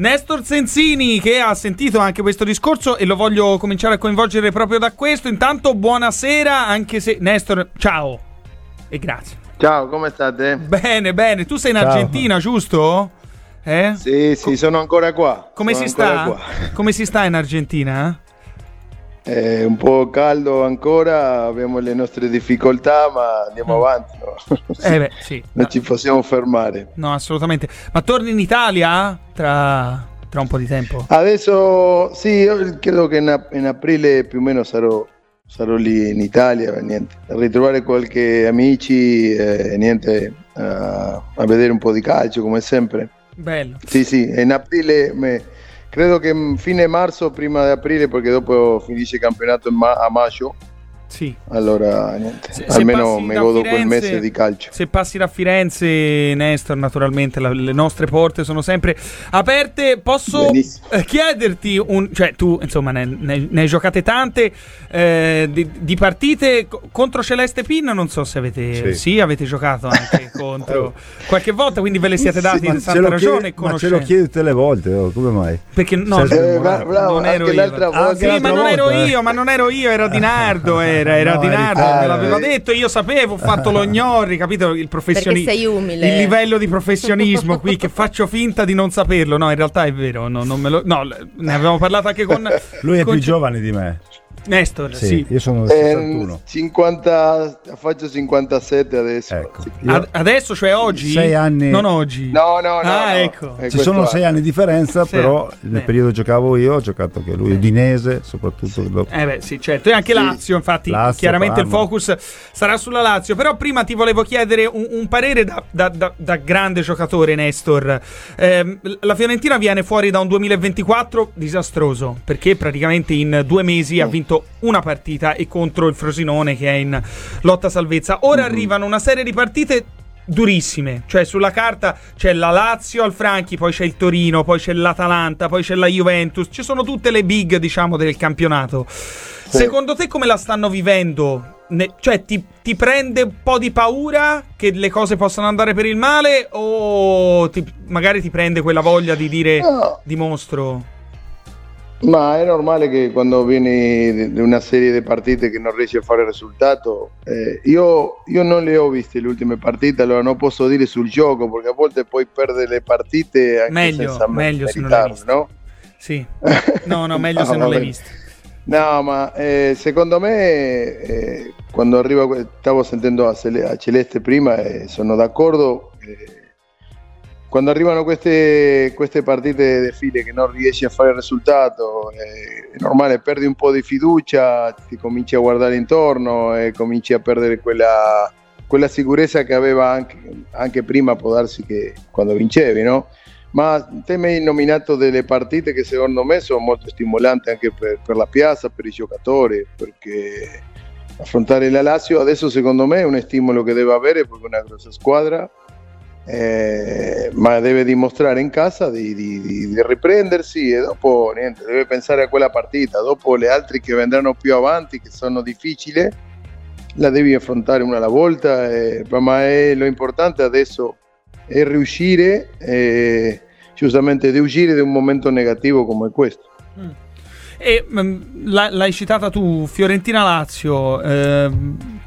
Nestor Sensini che ha sentito anche questo discorso e lo voglio cominciare a coinvolgere proprio da questo. Intanto buonasera, anche se Nestor, ciao e grazie. Ciao, come state? Bene, bene. Tu sei in Argentina, giusto? Eh? Sì, sì, sono ancora qua. Come sono si sta? Come si sta in Argentina? È un po' caldo ancora, abbiamo le nostre difficoltà, ma andiamo mm. avanti. No? Eh beh, sì. Non ci possiamo fermare. No, assolutamente. Ma torni in Italia tra, tra un po' di tempo? Adesso sì, io credo che in, in aprile più o meno sarò, sarò lì in Italia, niente, a ritrovare qualche amici e niente, a, a vedere un po' di calcio come sempre. Bello. Sì, sì, in aprile me, credo che fine marzo, prima di aprile, perché dopo finisce il campionato ma- a maggio sì. Allora, niente. Se, almeno se mi godo Firenze, quel mese di calcio. Se passi da Firenze, Nestor, naturalmente la, le nostre porte sono sempre aperte. Posso eh, chiederti, un, cioè tu insomma ne, ne, ne hai giocate tante eh, di, di, partite contro Celeste Pin, non so se avete, sì. sì avete giocato anche contro qualche volta, quindi ve le siete dati sì, in santa ragione. Chiede, ma ce lo chiedi tutte le volte, oh, come mai? Perché no, eh, bravo, non ero io. Ah, sì, ma non ero io, eh. ma non ero io, era Di Nardo. Eh era, era no, Di Nardo, me l'aveva detto, io sapevo, ho fatto lo gnori, capito? Il professionismo. sei umile. Il livello di professionismo qui che faccio finta di non saperlo. No, in realtà è vero, no, non me lo, no ne avevamo parlato anche con... Lui è con più giovane di me. Nestor, sì, sì. Io sono 61. Eh, 50, faccio 57 adesso. Ecco, Ad, adesso, cioè oggi? Sei anni. Non oggi. No, no, no. Ah, no. ecco. Ci sono sei anni di differenza, sì. però nel periodo giocavo io, ho giocato anche lui, Udinese, soprattutto. Sì. Eh beh, sì, certo. E anche Lazio, infatti, Lazio, chiaramente Parma. il focus sarà sulla Lazio. Però prima ti volevo chiedere un, un parere da, da, da, da, grande giocatore, Nestor. Eh, la Fiorentina viene fuori da un 2024 disastroso, perché praticamente in due mesi ha vinto una partita partita e contro il Frosinone che è in lotta salvezza. Ora mm-hmm. arrivano una serie di partite durissime, cioè sulla carta c'è la Lazio al Franchi, poi c'è il Torino, poi c'è l'Atalanta, poi c'è la Juventus, ci sono tutte le big diciamo del campionato. Sì. Secondo te come la stanno vivendo? Ne, cioè ti, ti, prende un po' di paura che le cose possano andare per il male o ti, magari ti prende quella voglia di dire no. dimostro? Ma è normale che quando vieni di una serie di partite che non riesci a fare risultato, eh, io, io, non le ho viste le ultime partite, allora non posso dire sul gioco perché a volte puoi perdere le partite anche meglio, senza meglio se non le hai viste. no? Sì, no, no, meglio no, se non le hai viste. No, ma eh, secondo me eh, quando arriva, stavo sentendo a, Celeste prima e sono d'accordo eh, quando arrivano queste, queste partite di file che non riesci a fare il risultato, è normale, perdi un po' di fiducia, ti cominci a guardare intorno e cominci a perdere quella, quella sicurezza che aveva anche, anche, prima, può darsi che quando vincevi, no? Ma te mi hai nominato delle partite che secondo me sono molto stimolanti anche per, per la piazza, per i giocatori, perché affrontare la Lazio adesso secondo me è un stimolo che deve avere perché è una grossa squadra eh, ma deve dimostrare in casa di, di, di, riprendersi e dopo niente, deve pensare a quella partita, dopo le altre che vendranno più avanti, che sono difficili, la devi affrontare una alla volta, eh, ma è, lo importante adesso è riuscire eh, giustamente di uscire da un momento negativo come questo. Mm. E um, l'hai citata tu, Fiorentina-Lazio. Eh,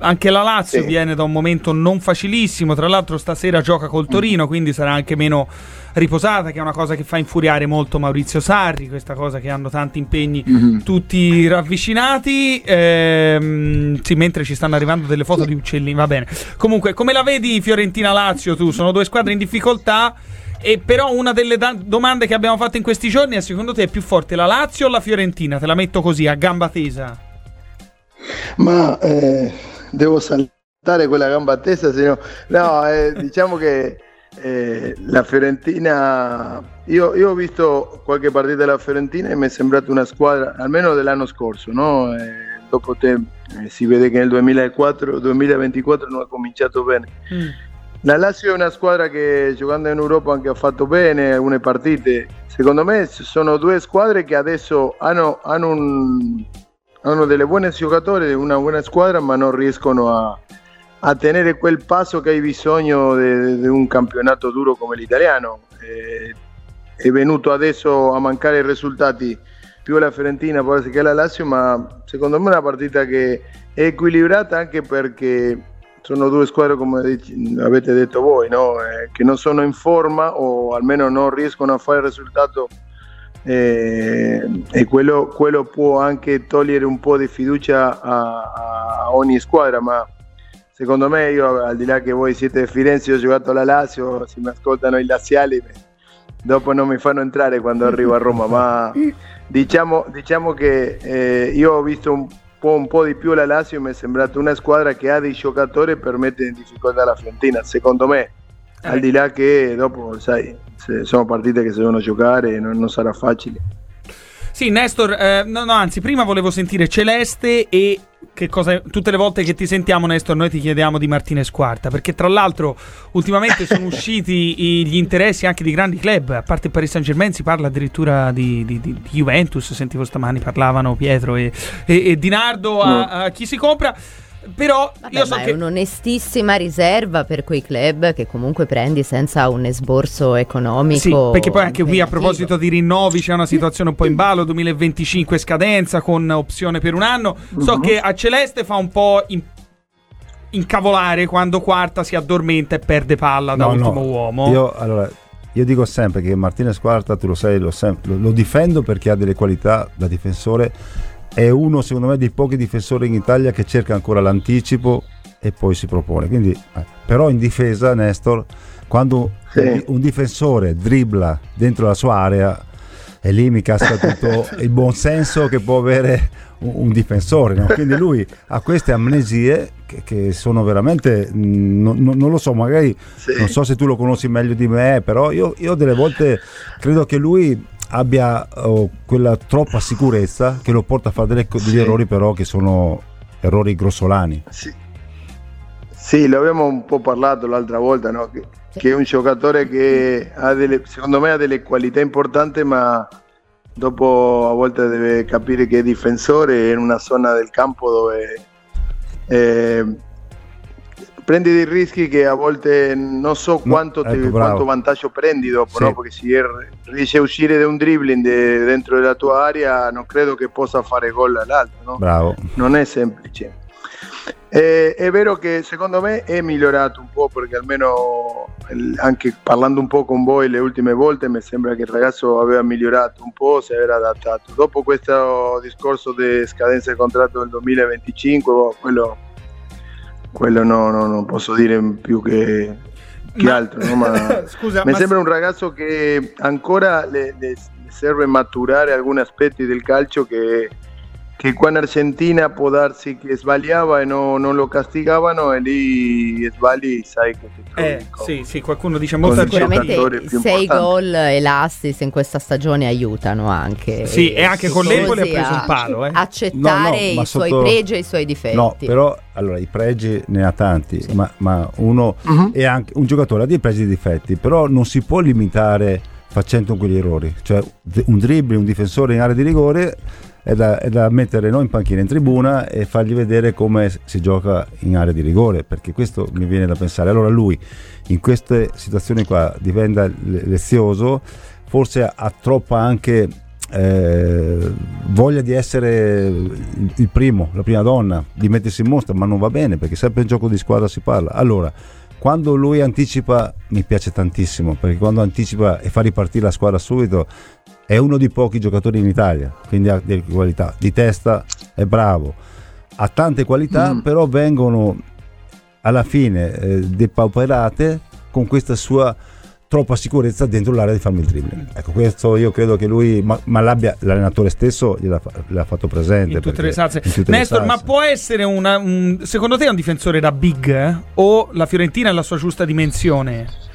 anche la Lazio sì. viene da un momento non facilissimo. Tra l'altro, stasera gioca col. Torino, mm. quindi sarà anche meno riposata, che è una cosa che fa infuriare molto Maurizio Sarri. Questa cosa che hanno tanti impegni mm-hmm. tutti ravvicinati. Ehm, sì, mentre ci stanno arrivando delle foto sì. di uccellini. Va bene. Comunque, come la vedi Fiorentina-Lazio? Tu sono due squadre in difficoltà. E però una delle da- domande che abbiamo fatto in questi giorni è secondo te è più forte la Lazio o la Fiorentina? Te la metto così, a gamba tesa. Ma eh, devo saltare quella gamba tesa, se no... No, eh, diciamo che eh, la Fiorentina... Io, io, ho visto qualche partita della Fiorentina e mi è sembrata una squadra, almeno dell'anno scorso, no? Eh, dopo te eh, si vede che nel 2004, 2024 non ha cominciato bene. Mm la Lazio è una squadra che giocando in Europa anche ha fatto bene alcune partite. Secondo me sono due squadre che adesso hanno, hanno, un, hanno delle buone giocatori, una buona squadra, ma non riescono a, a tenere quel passo che hai bisogno di un campionato duro come l'italiano. Eh, è venuto adesso a mancare i risultati più la Fiorentina essere che la Lazio, ma secondo me è una partita che è equilibrata anche perché sono due squadre come avete detto voi, no? eh, che non sono in forma o almeno non riescono a fare il risultato eh, e quello, quello, può anche togliere un po' di fiducia a, a, ogni squadra, ma secondo me io al di là che voi siete Firenze, io ho giocato alla Lazio, se mi ascoltano i laziali dopo non mi fanno entrare quando arrivo a Roma, ma diciamo, diciamo che eh, io ho visto un po', un po', di più la Lazio e mi è sembrata una squadra che ha dei giocatori per mettere in difficoltà la Fiorentina, secondo me. Al di là che dopo, sai, sono partite che si devono giocare e non, non sarà facile. Sì, Nestor, eh, no, no, anzi, prima volevo sentire Celeste e che cosa, tutte le volte che ti sentiamo, Nestor, noi ti chiediamo di Martinez Quarta, perché tra l'altro ultimamente sono usciti gli interessi anche di grandi club, a parte Paris Saint Germain si parla addirittura di, di, di Juventus, sentivo stamani parlavano Pietro e, e, e Dinardo a, a chi si compra. Però Vabbè, io so ma che è un'onestissima riserva per quei club che comunque prendi senza un esborso economico. Sì, perché poi anche qui a proposito di rinnovi c'è una situazione un po' in ballo, 2025 scadenza con opzione per un anno. So uh-huh. che a Celeste fa un po' in- incavolare quando Quarta si addormenta e perde palla da no, ultimo no. uomo. Io allora io dico sempre che Martinez Quarta, tu lo sai, lo, sem- lo, lo difendo perché ha delle qualità da difensore è uno secondo me dei pochi difensori in Italia che cerca ancora l'anticipo e poi si propone. Quindi, eh, però in difesa Nestor, quando sì. un difensore dribbla dentro la sua area, e lì mi casca tutto il buon senso che può avere un, difensore. No? Quindi lui ha queste amnesie che, che sono veramente, mm, no, no, non lo so, magari sì. non so se tu lo conosci meglio di me, però io, io delle volte credo che lui abbia oh, quella troppa sicurezza che lo porta a fare delle, degli sì. errori però che sono errori grossolani. Sì. sì, l'abbiamo un po' parlato l'altra volta, no? che, che, è un giocatore che ha delle, secondo me ha delle qualità importanti ma dopo a volte deve capire che è difensore in una zona del campo dove... Eh, prendi dei rischi che a volte non so quanto, no, ecco, quanto vantaggio prendi dopo, sì. no? perché se riesci a uscire da un dribbling de, dentro della tua area non credo che possa fare gol all'altro, no? Bravo. non è semplice. Eh, è vero che secondo me è migliorato un po' perché almeno anche parlando un po' con voi le ultime volte mi sembra che il ragazzo aveva migliorato un po', si era adattato. Dopo questo discorso di scadenza del contratto del 2025, boh, quello quello no, no, non posso dire più che, che ma, altro. No? Ma scusa, mi sembra un ragazzo che ancora le, le serve maturare alcuni aspetti del calcio che che qua in Argentina può darsi che sbagliava e no, non lo castigavano e lì sbagli sai che ti trovi eh, con, sì, sì, qualcuno dice molto sicuramente sei gol e l'assist in questa stagione aiutano anche sì e anche con l'Empoli ha preso un palo eh. accettare no, no, i sotto... suoi pregi e i suoi difetti no però allora i pregi ne ha tanti sì. ma, ma, uno uh-huh. è anche un giocatore ha dei pregi e dei difetti però non si può limitare facendo quegli errori cioè un dribbling un difensore in area di rigore è da, è da mettere no, in panchina in tribuna e fargli vedere come si gioca in area di rigore, perché questo mi viene da pensare. Allora lui in queste situazioni qua diventa lezioso, forse ha troppa anche eh, voglia di essere il primo, la prima donna, di mettersi in mostra, ma non va bene perché sempre in gioco di squadra si parla. Allora, quando lui anticipa mi piace tantissimo perché quando anticipa e fa ripartire la squadra subito è uno dei pochi giocatori in Italia, quindi ha delle qualità. Di testa è bravo, ha tante qualità, mm. però vengono alla fine eh, depauperate con questa sua troppa sicurezza dentro l'area di farmi il dribbling. Ecco, questo io credo che lui, ma, ma l'allenatore stesso gliel'ha, fatto presente. In tutte le salse. Tutte Nestor, le salse. ma può essere una, un, secondo te un difensore da big eh? o la Fiorentina è la sua giusta dimensione?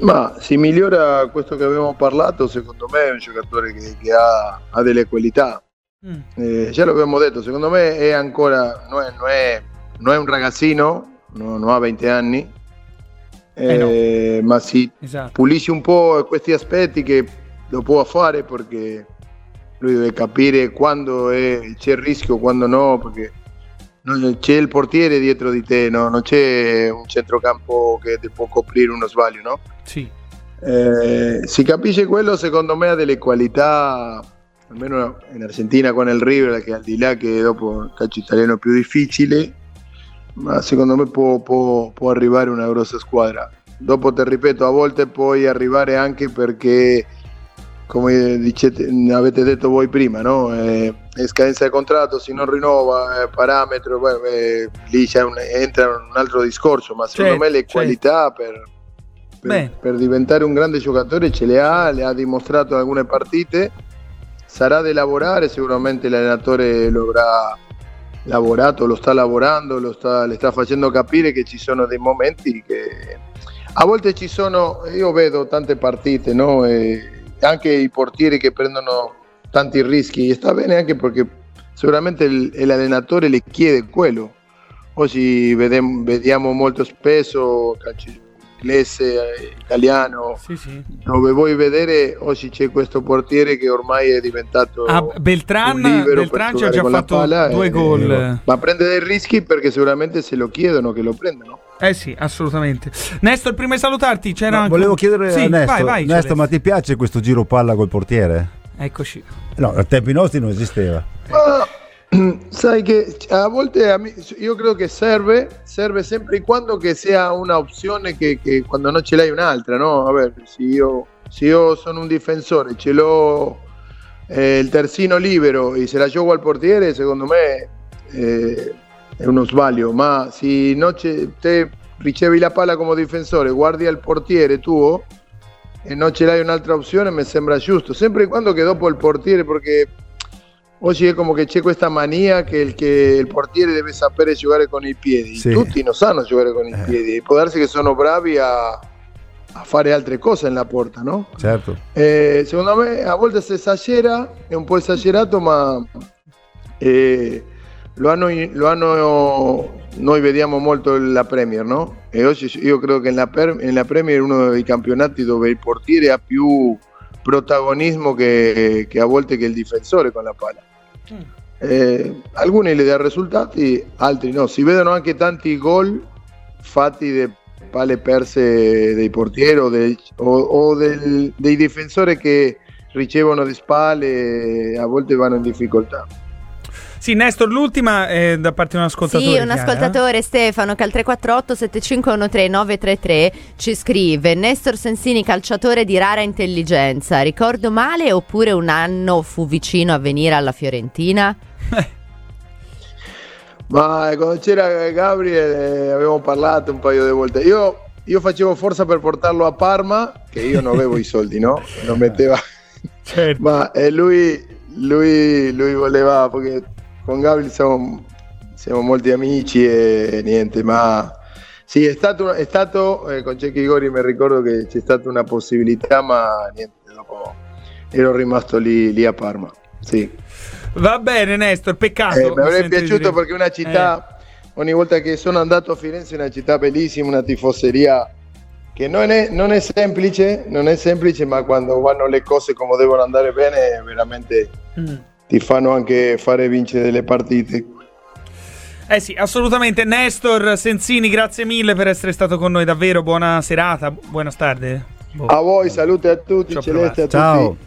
Ma si migliora questo che abbiamo parlato, secondo me è un giocatore che, che ha, ha, delle qualità. Mm. Eh, già l'abbiamo detto, secondo me è ancora, non è, non è, non è un ragazzino, no, non ha 20 anni, eh, eh no. ma si esatto. pulisce un po' questi aspetti che lo può fare perché lui deve capire quando è, c'è il rischio, quando no, perché c'è il portiere dietro di te, no? non c'è un centrocampo che ti può coprire uno sbaglio, no? Sì. Eh, si capisce quello, secondo me ha delle qualità, almeno in Argentina con il River, che al di là che dopo il calcio italiano è più difficile, ma secondo me può, può, può arrivare una grossa squadra. Dopo ti ripeto, a volte puoi arrivare anche perché, come dicete, avete detto voi prima, no? eh, scadenza di contratto, se non rinnova, eh, parametro, beh, lì un, entra un altro discorso, ma secondo certo, me le qualità per, per, per, diventare un grande giocatore ce le ha, le ha dimostrato in alcune partite, sarà da lavorare, sicuramente l'allenatore lo avrà lavorato, lo sta lavorando, lo sta, le sta facendo capire che ci sono dei momenti che a volte ci sono, io vedo tante partite, no? Anche i portieri che prendono tanti rischi, e sta bene anche perché sicuramente l'allenatore le chiede quello. Oggi vediamo, molto spesso calcio inglese, italiano, sì, sì. dove vuoi vedere oggi c'è questo portiere che ormai è diventato ah, Beltran, Beltran ci ha già fatto due gol. Eh, ma prende dei rischi perché sicuramente se lo chiedono che lo prendano. Eh sì, assolutamente. Nestor, prima di salutarti, c'era. No, volevo chiedere sì, a Nestor, vai, vai, Nestor ma ti piace questo giro palla col portiere? Eccoci. No, a tempi nostri non esisteva. Ma, sai che a volte io credo che serve, serve sempre e quando che sia una opzione che, che quando non ce l'hai un'altra, no? Vabbè, se io, se io sono un difensore, ce l'ho eh, il terzino libero e se la gioco al portiere, secondo me eh, è uno sbaglio, ma se no te ricevi la palla come difensore, guardi al portiere tuo e non ce l'hai un'altra opzione, mi sembra giusto, sempre e quando che dopo il portiere, perché oggi è come che c'è questa mania che il, che il portiere deve sapere giocare con i piedi, sì. tutti non sanno giocare con i eh. piedi, può darsi che sono bravi a, a fare altre cose nella porta, no? Certo. Eh, secondo me a volte si esagera, è un po' esagerato, ma... Eh, lo hanno, lo hanno, noi vediamo molto la Premier, no? E oggi io credo che nella, nella Premier è uno dei campionati dove il portiere ha più protagonismo che, che a volte che il difensore con la palla. Mm. Eh, alcuni le dà risultati, altri no. Si vedono anche tanti gol fatti da palle perse dei portieri o, o, del, dei difensori che ricevono di spalle a volte vanno in difficoltà. Sì, Nestor, l'ultima è da parte di un ascoltatore. Sì, un ascoltatore, Stefano, che al 348 7513 933 ci scrive Nestor Sensini, calciatore di rara intelligenza. Ricordo male oppure un anno fu vicino a venire alla Fiorentina? Ma quando c'era Gabriele avevamo parlato un paio di volte. Io, io facevo forza per portarlo a Parma, che io non avevo i soldi, no? Non metteva... Certo. Ma eh, lui, lui, lui voleva, perché con Gabriel siamo, siamo molti amici e niente, ma sì, è stato, è stato eh, con Cecchi Gori mi ricordo che c'è stata una possibilità, ma niente, dopo ero rimasto lì, lì a Parma. Sì. Va bene Nestor, peccato. Eh, mi avrebbe piaciuto perché una città, eh. ogni volta che sono andato a Firenze è una città bellissima, una tifoseria che non è, non è, semplice, non è semplice, ma quando vanno le cose come devono andare bene, veramente... Mm ti fanno anche fare vincere delle partite. Eh sì, assolutamente. Nestor Sensini, grazie mille per essere stato con noi, davvero buona serata, buona tarde. Boh. A voi, salute a tutti, celeste a Ciao. tutti.